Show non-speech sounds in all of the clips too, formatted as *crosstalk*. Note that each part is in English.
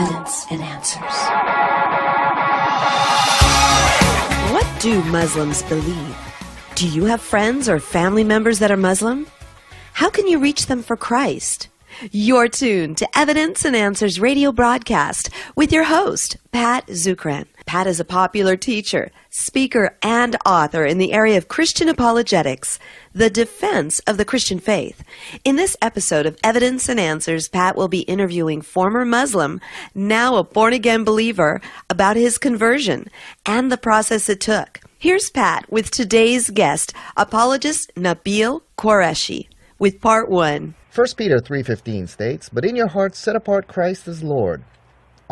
evidence and answers. What do Muslims believe? Do you have friends or family members that are Muslim? How can you reach them for Christ? You're tuned to Evidence and Answers radio broadcast with your host, Pat Zukeran. Pat is a popular teacher, speaker, and author in the area of Christian apologetics, the defense of the Christian faith. In this episode of Evidence and Answers, Pat will be interviewing former Muslim, now a born again believer, about his conversion and the process it took. Here's Pat with today's guest, apologist Nabeel Qureshi, with part one. 1 Peter 3:15 states, "But in your hearts set apart Christ as Lord.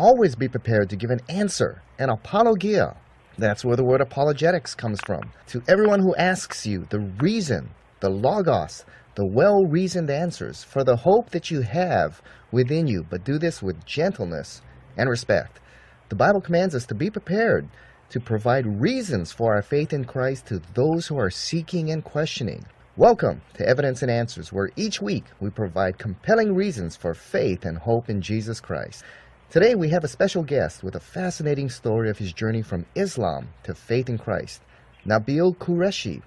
Always be prepared to give an answer, an apologia. That's where the word apologetics comes from. To everyone who asks you the reason, the logos, the well-reasoned answers for the hope that you have within you, but do this with gentleness and respect. The Bible commands us to be prepared to provide reasons for our faith in Christ to those who are seeking and questioning. Welcome to Evidence and Answers, where each week we provide compelling reasons for faith and hope in Jesus Christ. Today we have a special guest with a fascinating story of his journey from Islam to faith in Christ. Nabeel Qureshi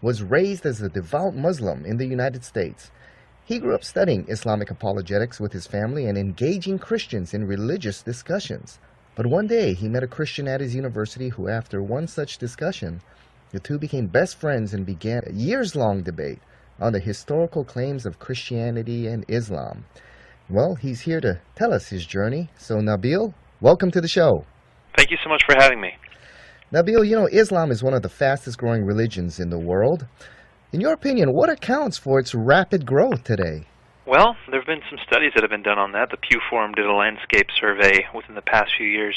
was raised as a devout Muslim in the United States. He grew up studying Islamic apologetics with his family and engaging Christians in religious discussions. But one day he met a Christian at his university who, after one such discussion, the two became best friends and began a years long debate on the historical claims of Christianity and Islam. Well, he's here to tell us his journey. So, Nabeel, welcome to the show. Thank you so much for having me. Nabeel, you know, Islam is one of the fastest growing religions in the world. In your opinion, what accounts for its rapid growth today? Well, there have been some studies that have been done on that. The Pew Forum did a landscape survey within the past few years.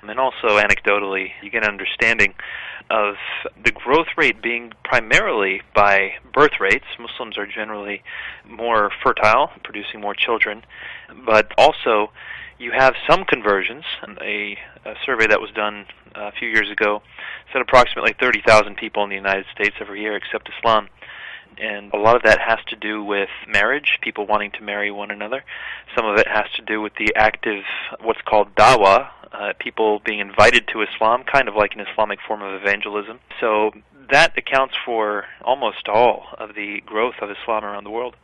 And also, anecdotally, you get an understanding of the growth rate being primarily by birth rates. Muslims are generally more fertile, producing more children, but also you have some conversions. A, a survey that was done uh, a few years ago said approximately 30,000 people in the United States every year accept Islam. And a lot of that has to do with marriage, people wanting to marry one another. Some of it has to do with the active, what's called dawah, uh, people being invited to Islam, kind of like an Islamic form of evangelism. So that accounts for almost all of the growth of Islam around the world.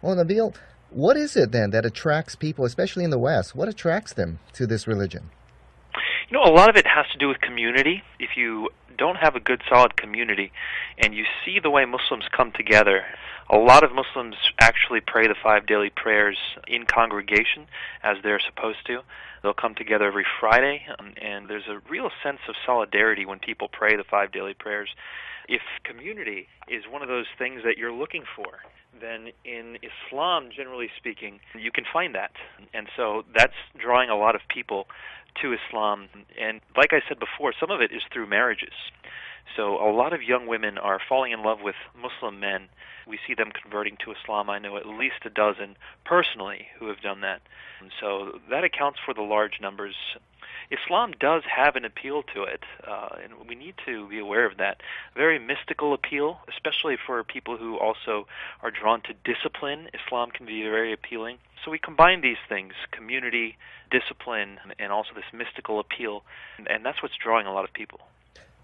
Well, Nabeel, what is it then that attracts people, especially in the West? What attracts them to this religion? You know, a lot of it has to do with community. If you don't have a good, solid community, and you see the way Muslims come together, a lot of Muslims actually pray the five daily prayers in congregation as they're supposed to. They'll come together every Friday, um, and there's a real sense of solidarity when people pray the five daily prayers. If community is one of those things that you're looking for, then in Islam, generally speaking, you can find that. And so that's drawing a lot of people to Islam. And like I said before, some of it is through marriages. So a lot of young women are falling in love with Muslim men. We see them converting to Islam. I know at least a dozen personally who have done that. And so that accounts for the large numbers. Islam does have an appeal to it, uh, and we need to be aware of that. Very mystical appeal, especially for people who also are drawn to discipline. Islam can be very appealing. So we combine these things community, discipline, and also this mystical appeal, and that's what's drawing a lot of people.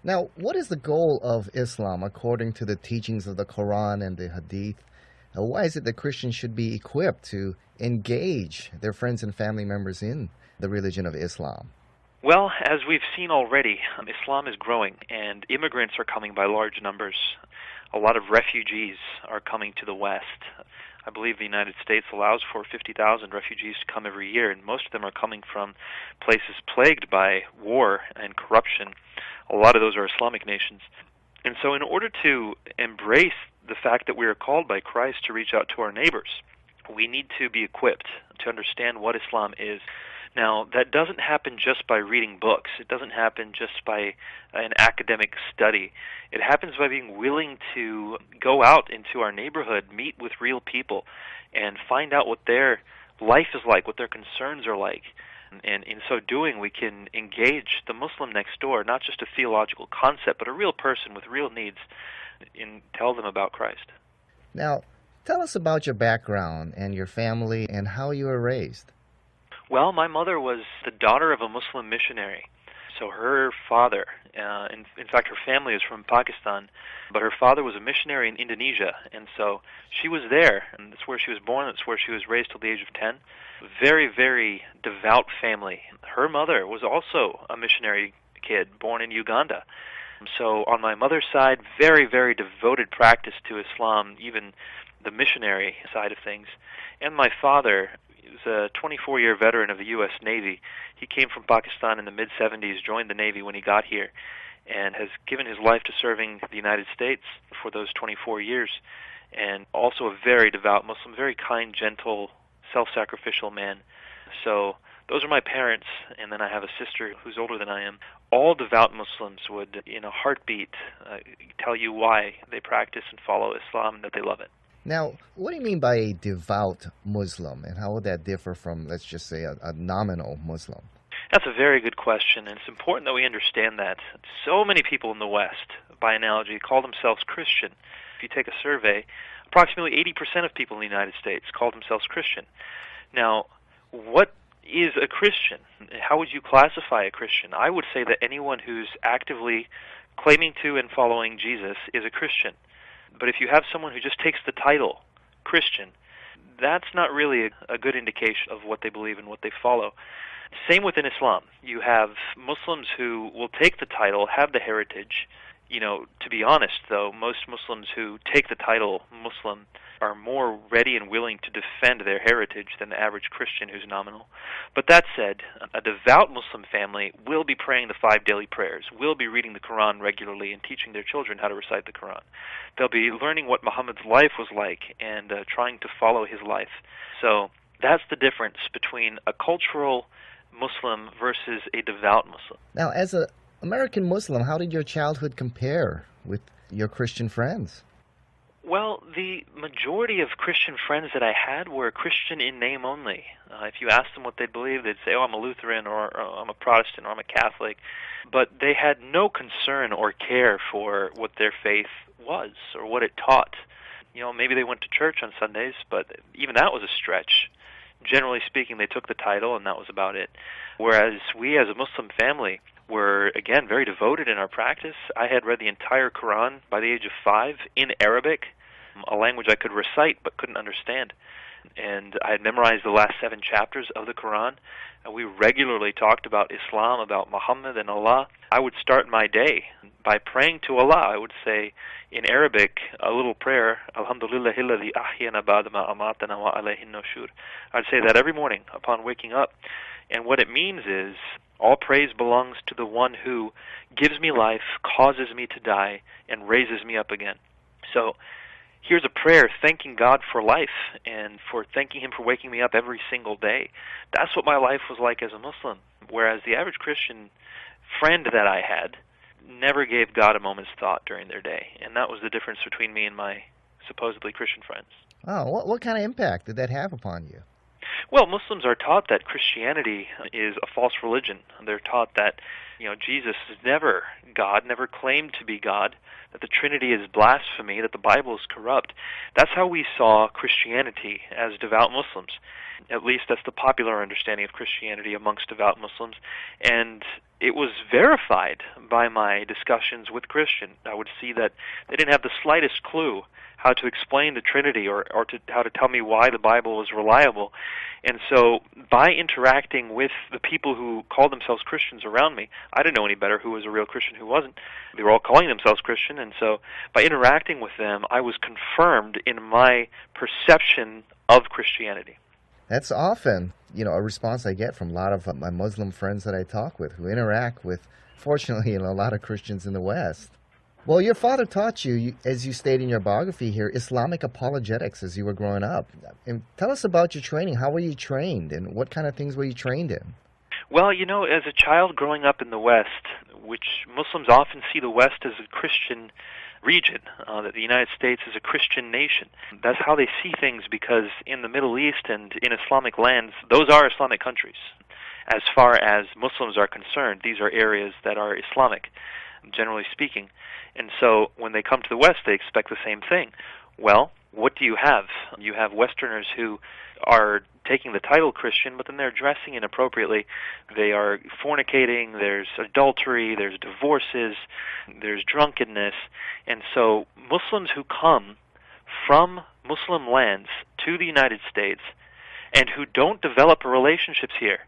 Now, what is the goal of Islam according to the teachings of the Quran and the Hadith? Uh, why is it that Christians should be equipped to engage their friends and family members in the religion of Islam? Well, as we've seen already, um, Islam is growing and immigrants are coming by large numbers. A lot of refugees are coming to the West. I believe the United States allows for 50,000 refugees to come every year, and most of them are coming from places plagued by war and corruption. A lot of those are Islamic nations. And so, in order to embrace the fact that we are called by Christ to reach out to our neighbors, we need to be equipped to understand what Islam is. Now, that doesn't happen just by reading books. It doesn't happen just by uh, an academic study. It happens by being willing to go out into our neighborhood, meet with real people, and find out what their life is like, what their concerns are like. And in so doing, we can engage the Muslim next door, not just a theological concept, but a real person with real needs, and tell them about Christ. Now, tell us about your background and your family and how you were raised. Well, my mother was the daughter of a Muslim missionary. So her father, uh, in, in fact, her family is from Pakistan, but her father was a missionary in Indonesia, and so she was there, and that's where she was born. That's where she was raised till the age of ten. Very, very devout family. Her mother was also a missionary kid, born in Uganda. So on my mother's side, very, very devoted practice to Islam, even the missionary side of things. And my father is a 24 year veteran of the U.S. Navy. He came from Pakistan in the mid 70s, joined the Navy when he got here, and has given his life to serving the United States for those 24 years. And also a very devout Muslim, very kind, gentle, self sacrificial man. So those are my parents, and then I have a sister who's older than I am. All devout Muslims would, in a heartbeat, uh, tell you why they practice and follow Islam and that they love it. Now, what do you mean by a devout Muslim, and how would that differ from, let's just say, a, a nominal Muslim? That's a very good question, and it's important that we understand that. So many people in the West, by analogy, call themselves Christian. If you take a survey, approximately 80% of people in the United States call themselves Christian. Now, what is a Christian? How would you classify a Christian? I would say that anyone who's actively claiming to and following Jesus is a Christian. But if you have someone who just takes the title Christian, that's not really a, a good indication of what they believe and what they follow. Same within Islam. You have Muslims who will take the title, have the heritage. You know, to be honest, though, most Muslims who take the title Muslim are more ready and willing to defend their heritage than the average Christian who's nominal. But that said, a devout Muslim family will be praying the five daily prayers, will be reading the Quran regularly and teaching their children how to recite the Quran. They'll be learning what Muhammad's life was like and uh, trying to follow his life. So that's the difference between a cultural Muslim versus a devout Muslim. Now, as an American Muslim, how did your childhood compare with your Christian friends? Well, the majority of Christian friends that I had were Christian in name only. Uh, if you asked them what they believed, they'd say, "Oh, I'm a Lutheran," or, or "I'm a Protestant," or "I'm a Catholic," but they had no concern or care for what their faith was or what it taught. You know, maybe they went to church on Sundays, but even that was a stretch. Generally speaking, they took the title, and that was about it. Whereas we, as a Muslim family, were again very devoted in our practice. I had read the entire Quran by the age of five in Arabic, a language I could recite but couldn't understand. And I had memorized the last seven chapters of the Quran. And we regularly talked about Islam, about Muhammad and Allah. I would start my day by praying to Allah. I would say in Arabic a little prayer, Alhamdulillah alladhi ahyana. I'd say that every morning upon waking up. And what it means is all praise belongs to the one who gives me life, causes me to die, and raises me up again. So here's a prayer thanking God for life and for thanking Him for waking me up every single day. That's what my life was like as a Muslim. Whereas the average Christian friend that I had never gave God a moment's thought during their day. And that was the difference between me and my supposedly Christian friends. Oh, what, what kind of impact did that have upon you? Well, Muslims are taught that Christianity is a false religion. They're taught that, you know, Jesus is never God, never claimed to be God, that the Trinity is blasphemy, that the Bible is corrupt. That's how we saw Christianity as devout Muslims. At least that's the popular understanding of Christianity amongst devout Muslims. And it was verified by my discussions with Christian. I would see that they didn't have the slightest clue how to explain the Trinity or, or to, how to tell me why the Bible was reliable. And so, by interacting with the people who called themselves Christians around me, I didn't know any better who was a real Christian, who wasn't. They were all calling themselves Christian, and so by interacting with them, I was confirmed in my perception of Christianity. That's often, you know, a response I get from a lot of uh, my Muslim friends that I talk with who interact with, fortunately, *laughs* you know, a lot of Christians in the West. Well, your father taught you, as you state in your biography here, Islamic apologetics as you were growing up. And tell us about your training. How were you trained, and what kind of things were you trained in? Well, you know, as a child growing up in the West, which Muslims often see the West as a Christian region, uh, that the United States is a Christian nation. That's how they see things because in the Middle East and in Islamic lands, those are Islamic countries. As far as Muslims are concerned, these are areas that are Islamic, generally speaking. And so when they come to the West, they expect the same thing. Well, what do you have? You have Westerners who are taking the title Christian, but then they're dressing inappropriately. They are fornicating, there's adultery, there's divorces, there's drunkenness. And so Muslims who come from Muslim lands to the United States and who don't develop relationships here,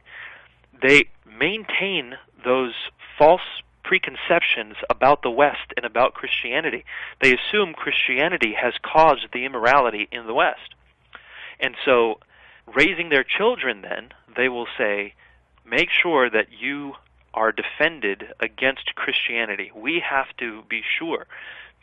they maintain those false preconceptions about the West and about Christianity. They assume Christianity has caused the immorality in the West. And so, raising their children, then, they will say, make sure that you are defended against Christianity. We have to be sure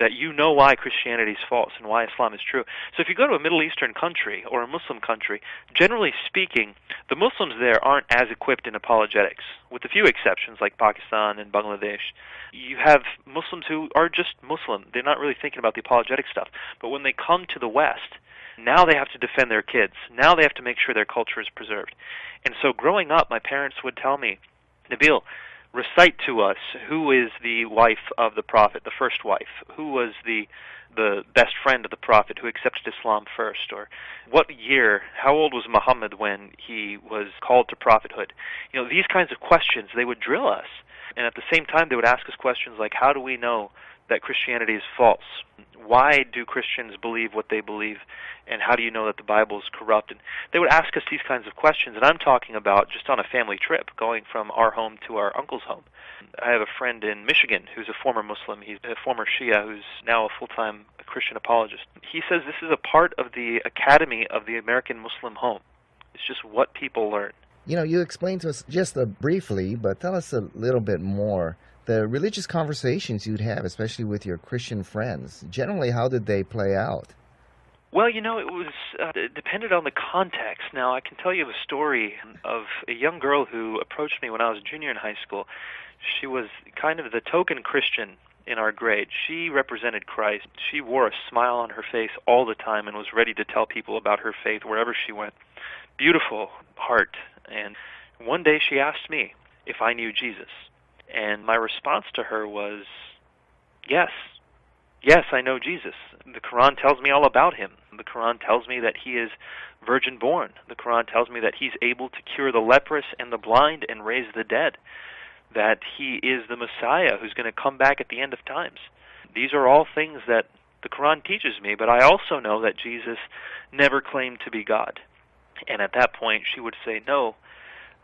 that you know why Christianity is false and why Islam is true. So if you go to a Middle Eastern country or a Muslim country, generally speaking, the Muslims there aren't as equipped in apologetics, with a few exceptions like Pakistan and Bangladesh. You have Muslims who are just Muslim. They're not really thinking about the apologetic stuff. But when they come to the West, now they have to defend their kids. Now they have to make sure their culture is preserved. And so growing up, my parents would tell me, Nabeel, recite to us who is the wife of the prophet, the first wife, who was the the best friend of the prophet who accepted Islam first, or what year, how old was Muhammad when he was called to prophethood? You know, these kinds of questions they would drill us, and at the same time they would ask us questions like, how do we know that Christianity is false? Why do Christians believe what they believe? And how do you know that the Bible is corrupt? And they would ask us these kinds of questions, and I'm talking about just on a family trip, going from our home to our uncle's home. I have a friend in Michigan who's a former Muslim. He's a former Shia who's now a full-time Christian apologist. He says this is a part of the academy of the American Muslim home. It's just what people learn. You know, you explained to us just uh, briefly, but tell us a little bit more the religious conversations you'd have, especially with your Christian friends, generally, how did they play out? Well, you know, it was uh, it depended on the context. Now, I can tell you a story of a young girl who approached me when I was a junior in high school. She was kind of the token Christian in our grade. She represented Christ. She wore a smile on her face all the time and was ready to tell people about her faith wherever she went. Beautiful heart. And one day she asked me if I knew Jesus. And my response to her was, Yes. Yes, I know Jesus. The Quran tells me all about him. The Quran tells me that he is virgin born. The Quran tells me that he's able to cure the leprous and the blind and raise the dead. That he is the Messiah who's going to come back at the end of times. These are all things that the Quran teaches me, but I also know that Jesus never claimed to be God. And at that point, she would say, No,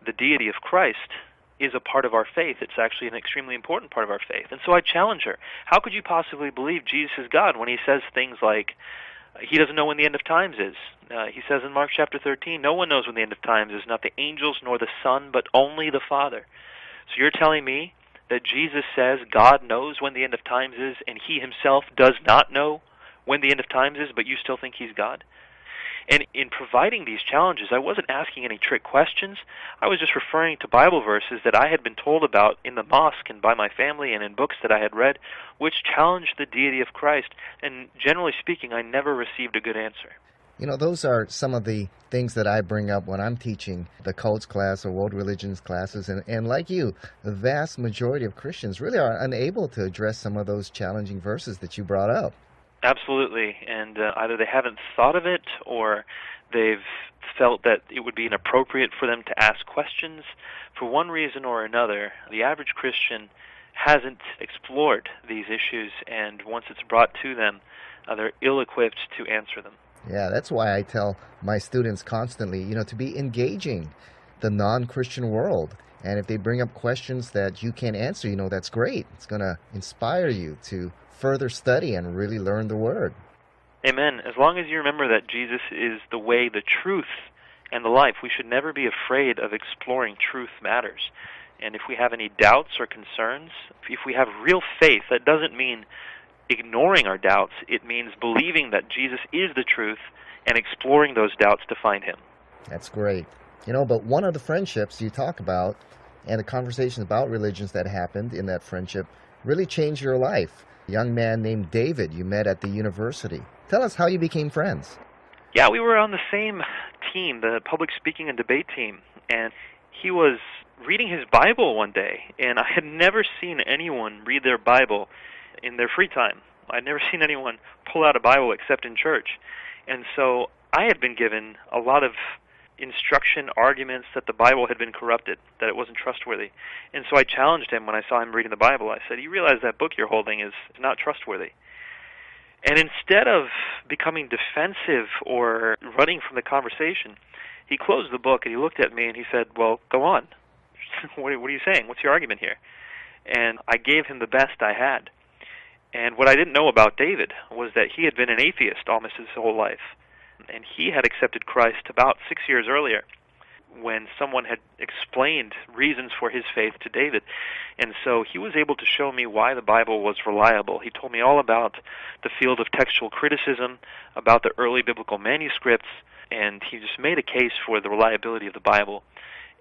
the deity of Christ is a part of our faith. It's actually an extremely important part of our faith. And so I challenge her. How could you possibly believe Jesus is God when he says things like, he doesn't know when the end of times is. Uh, he says in Mark chapter 13, no one knows when the end of times is, not the angels nor the Son, but only the Father. So you're telling me that Jesus says God knows when the end of times is, and he himself does not know when the end of times is, but you still think he's God? And in providing these challenges, I wasn't asking any trick questions. I was just referring to Bible verses that I had been told about in the mosque and by my family and in books that I had read, which challenged the deity of Christ. And generally speaking, I never received a good answer. You know, those are some of the things that I bring up when I'm teaching the cults class or world religions classes. And, and like you, the vast majority of Christians really are unable to address some of those challenging verses that you brought up. Absolutely, and uh, either they haven't thought of it or they've felt that it would be inappropriate for them to ask questions. For one reason or another, the average Christian hasn't explored these issues, and once it's brought to them, uh, they're ill equipped to answer them. Yeah, that's why I tell my students constantly, you know, to be engaging the non Christian world. And if they bring up questions that you can't answer, you know, that's great. It's going to inspire you to further study and really learn the Word. Amen. As long as you remember that Jesus is the way, the truth, and the life, we should never be afraid of exploring truth matters. And if we have any doubts or concerns, if we have real faith, that doesn't mean ignoring our doubts. It means believing that Jesus is the truth and exploring those doubts to find Him. That's great. You know, but one of the friendships you talk about and the conversations about religions that happened in that friendship really changed your life young man named David you met at the university. Tell us how you became friends. Yeah, we were on the same team, the public speaking and debate team, and he was reading his Bible one day, and I had never seen anyone read their Bible in their free time. I'd never seen anyone pull out a Bible except in church. And so I had been given a lot of instruction, arguments that the Bible had been corrupted, that it wasn't trustworthy. And so I challenged him when I saw him reading the Bible. I said, You realize that book you're holding is not trustworthy. And instead of becoming defensive or running from the conversation, he closed the book and he looked at me and he said, Well, go on. *laughs* what, are, you saying? What's your argument here? And I gave him the best I had. And what I didn't know about David was that he had been an atheist almost his whole life and he had accepted Christ about six years earlier when someone had explained reasons for his faith to David. And so he was able to show me why the Bible was reliable. He told me all about the field of textual criticism, about the early biblical manuscripts, and he just made a case for the reliability of the Bible.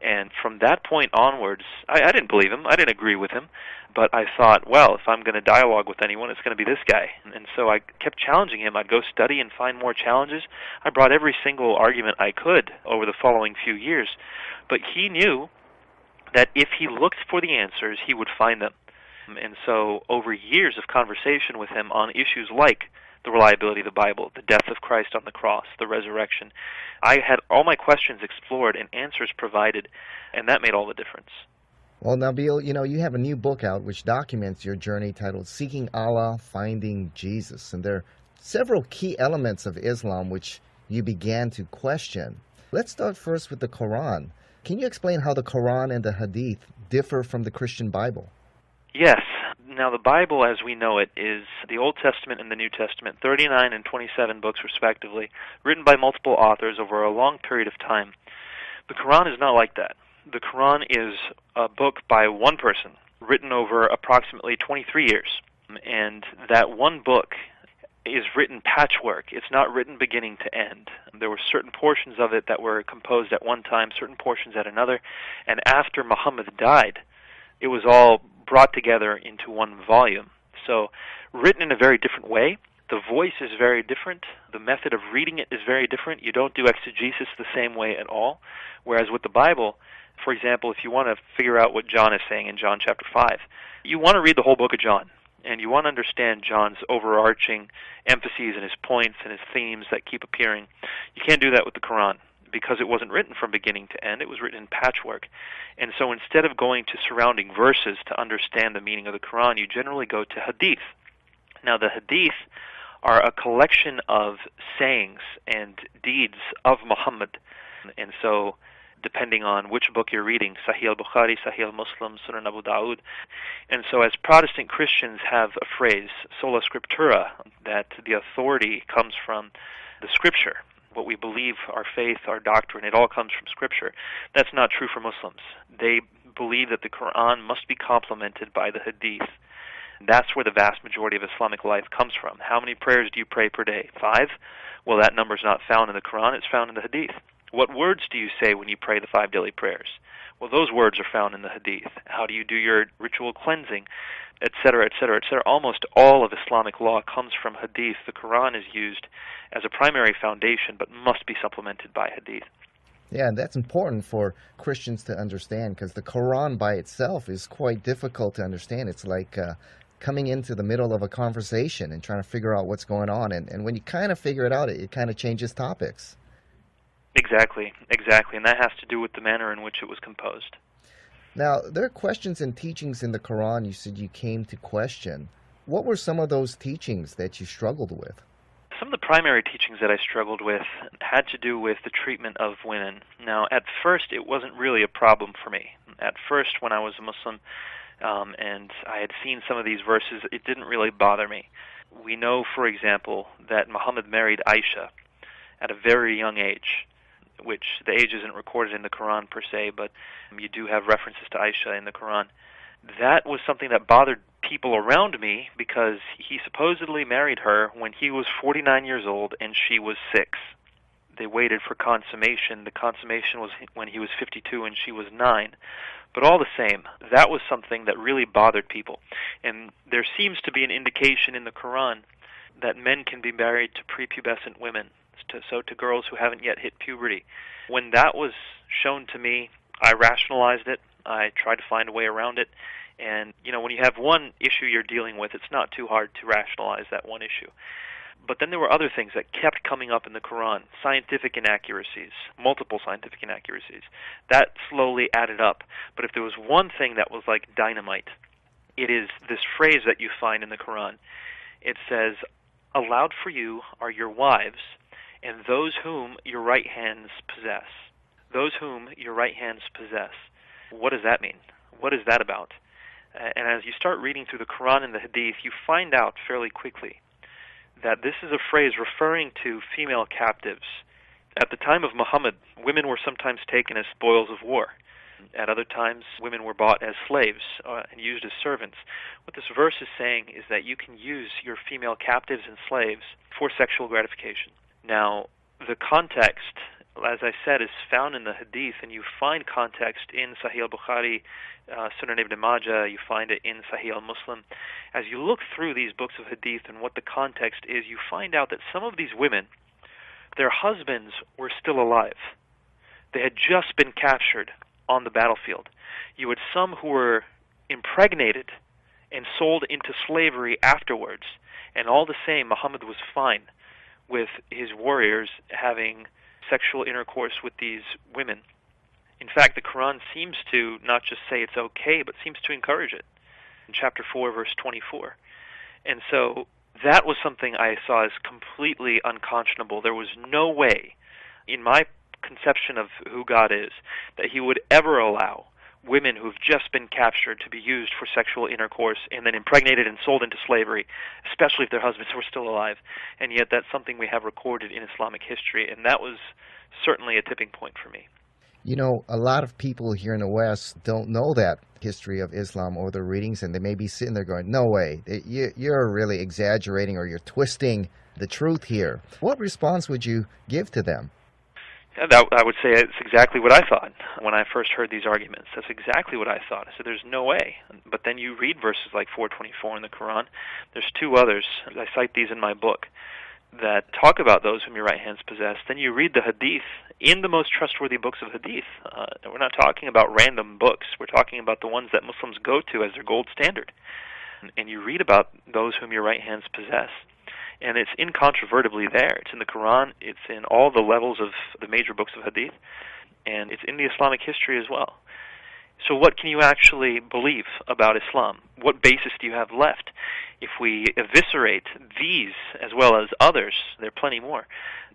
And from that point onwards, I, I didn't believe him. I didn't agree with him. But I thought, well, if I'm going to dialogue with anyone, it's going to be this guy. And so I kept challenging him. I'd go study and find more challenges. I brought every single argument I could over the following few years. But he knew that if he looked for the answers, he would find them. And so, over years of conversation with him on issues like the reliability of the Bible, the death of Christ on the cross, the resurrection, I had all my questions explored and answers provided, and that made all the difference. Well, Nabeel, you know, you have a new book out which documents your journey titled Seeking Allah, Finding Jesus. And there are several key elements of Islam which you began to question. Let's start first with the Quran. Can you explain how the Quran and the Hadith differ from the Christian Bible? Yes. Now, the Bible, as we know it, is the Old Testament and the New Testament, 39 and 27 books, respectively, written by multiple authors over a long period of time. The Quran is not like that the Quran is a book by one person, written over approximately 23 years. And that one book is written patchwork. It's not written beginning to end. There were certain portions of it that were composed at one time, certain portions at another, and after Muhammad died, it was all brought together into one volume. So, written in a very different way. The voice is very different. The method of reading it is very different. You don't do exegesis the same way at all. Whereas with the Bible, for example, if you want to figure out what John is saying in John chapter 5, you want to read the whole book of John. And you want to understand John's overarching emphases and his points and his themes that keep appearing. You can't do that with the Quran because it wasn't written from beginning to end. It was written in patchwork. And so instead of going to surrounding verses to understand the meaning of the Quran, you generally go to hadith. Now, the hadith are a collection of sayings and deeds of Muhammad. And so depending on which book you're reading, Sahih al-Bukhari, Sahih al-Muslim, Sunan Abu Dawud. And so as Protestant Christians have a phrase, sola scriptura, that the authority comes from the scripture, what we believe, our faith, our doctrine, it all comes from scripture. That's not true for Muslims. They believe that the Quran must be complemented by the hadith. That's where the vast majority of Islamic life comes from. How many prayers do you pray per day? Five? Well, that number is not found in the Quran, it's found in the hadith. What words do you say when you pray the five daily prayers? Well, those words are found in the Hadith. How do you do your ritual cleansing, etc., etc., etc.? Almost all of Islamic law comes from Hadith. The Quran is used as a primary foundation, but must be supplemented by Hadith. Yeah, and that's important for Christians to understand because the Quran by itself is quite difficult to understand. It's like uh, coming into the middle of a conversation and trying to figure out what's going on. And, and when you kind of figure it out, it, it kind of changes topics. Exactly, exactly, and that has to do with the manner in which it was composed. Now, there are questions and teachings in the Quran you said you came to question. What were some of those teachings that you struggled with? Some of the primary teachings that I struggled with had to do with the treatment of women. Now, at first, it wasn't really a problem for me. At first, when I was a Muslim um, and I had seen some of these verses, it didn't really bother me. We know, for example, that Muhammad married Aisha at a very young age which the age isn't recorded in the Quran per se, but you do have references to Aisha in the Quran. That was something that bothered people around me because he supposedly married her when he was 49 years old and she was 6. They waited for consummation. The consummation was when he was 52 and she was 9. But all the same, that was something that really bothered people. And there seems to be an indication in the Quran that men can be married to prepubescent women to, so to girls who haven't yet hit puberty. When that was shown to me, I rationalized it. I tried to find a way around it. And, you know, when you have one issue you're dealing with, it's not too hard to rationalize that one issue. But then there were other things that kept coming up in the Quran scientific inaccuracies, multiple scientific inaccuracies. That slowly added up. But if there was one thing that was like dynamite, it is this phrase that you find in the Quran. It says, Allowed for you are your wives and those whom your right hands possess. Those whom your right hands possess. What does that mean? What is that about? and as you start reading through the Quran and the Hadith, you find out fairly quickly that this is a phrase referring to female captives. At the time of Muhammad, women were sometimes taken as spoils of war. At other times, women were bought as slaves uh, and used as servants. What this verse is saying is that you can use your female captives and slaves for sexual gratification. Now, the context, as I said, is found in the Hadith, and you find context in Sahih al-Bukhari, uh, Sunan ibn Majah, you find it in Sahih al-Muslim. As you look through these books of Hadith and what the context is, you find out that some of these women, their husbands were still alive. They had just been captured on the battlefield. You had some who were impregnated and sold into slavery afterwards, and all the same, Muhammad was fine with his warriors having sexual intercourse with these women. In fact, the Quran seems to not just say it's okay, but seems to encourage it. In chapter 4, verse 24. And so that was something I saw as completely unconscionable. There was no way, in my conception of who God is, that He would ever allow women who've just been captured to be used for sexual intercourse and then impregnated and sold into slavery, especially if their husbands were still alive. And yet, that's something we have recorded in Islamic history, and that was certainly a tipping point for me. You know, a lot of people here in the West don't know that history of Islam or the readings, and they may be sitting there going, No way, you're really exaggerating or you're twisting the truth here. What response would you give to them? That I would say it's exactly what I thought when I first heard these arguments. That's exactly what I thought. I said, "There's no way." But then you read verses like 424 in the Quran. There's two others. I cite these in my book that talk about those whom your right hands possess. Then you read the Hadith in the most trustworthy books of Hadith. Uh, we're not talking about random books. We're talking about the ones that Muslims go to as their gold standard. And you read about those whom your right hands possess and it's incontrovertibly there. It's in the Quran, it's in all the levels of the major books of Hadith, and it's in the Islamic history as well. So, what can you actually believe about Islam? What basis do you have left? If we eviscerate these as well as others, there are plenty more,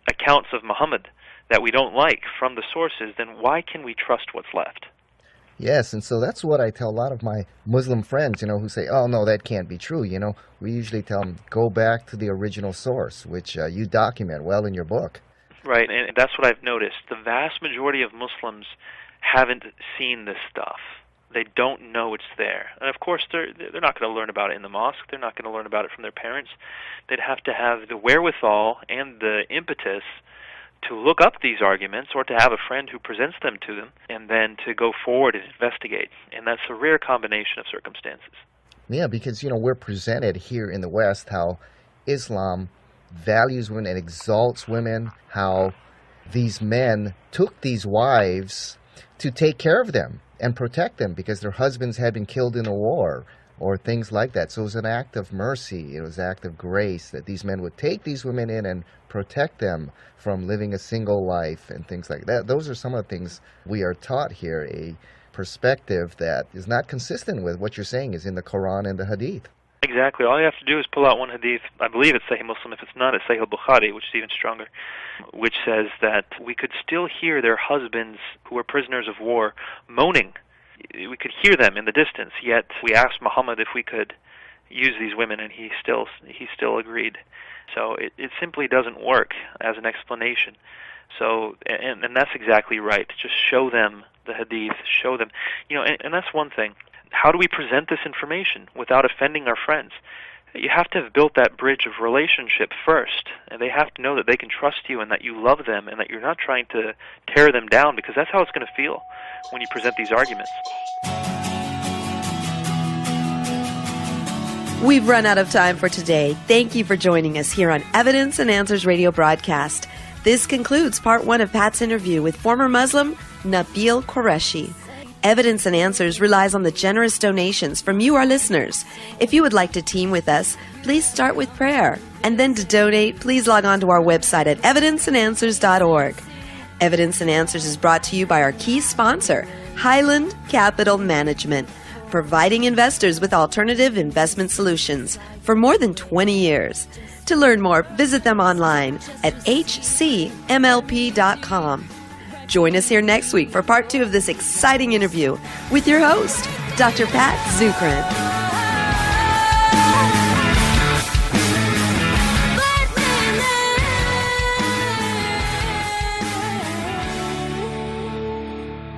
accounts of Muhammad that we don't like from the sources, then why can we trust what's left? Yes, and so that's what I tell a lot of my Muslim friends, you know, who say, "Oh no, that can't be true." You know, we usually tell them, "Go back to the original source, which uh, you document well in your book." Right, and that's what I've noticed. The vast majority of Muslims haven't seen this stuff. They don't know it's there, and of course, they're they're not going to learn about it in the mosque. They're not going to learn about it from their parents. They'd have to have the wherewithal and the impetus to look up these arguments or to have a friend who presents them to them and then to go forward and investigate. And that's a rare combination of circumstances. Yeah, because, you know, we're presented here in the West how Islam values women and exalts women, how these men took these wives to take care of them and protect them because their husbands had been killed in a war or things like that. So it was an act of mercy, it was an act of grace that these men would take these women in and protect them from living a single life and things like that. Those are some of the things we are taught here, a perspective that is not consistent with what you're saying is in the Quran and the Hadith. Exactly. All you have to do is pull out one hadith. I believe it's Sahih Muslim. If it's not, it's Sahih Bukhari, which is even stronger, which says that we could still hear their husbands who were prisoners of war moaning we could hear them in the distance. Yet we asked Muhammad if we could use these women, and he still he still agreed. So it it simply doesn't work as an explanation. So and and that's exactly right. Just show them the hadith, show them, you know, and, and that's one thing. How do we present this information without offending our friends? You have to have built that bridge of relationship first and they have to know that they can trust you and that you love them and that you're not trying to tear them down because that's how it's going to feel when you present these arguments We've run out of time for today. Thank you for joining us here on Evidence and Answers radio broadcast. This concludes part one of Pat's interview with former Muslim Nabeel Qureshi. Evidence and Answers relies on the generous donations from you, our listeners. If you would like to team with us, please start with prayer. And then to donate, please log on to our website at evidenceandanswers.org. Evidence and Answers is brought to you by our key sponsor, Highland Capital Management, providing investors with alternative investment solutions for more than 20 years. To learn more, visit them online at hcmlp.com. Join us here next week for part two of this exciting interview with your host, Dr. Pat Zukeran.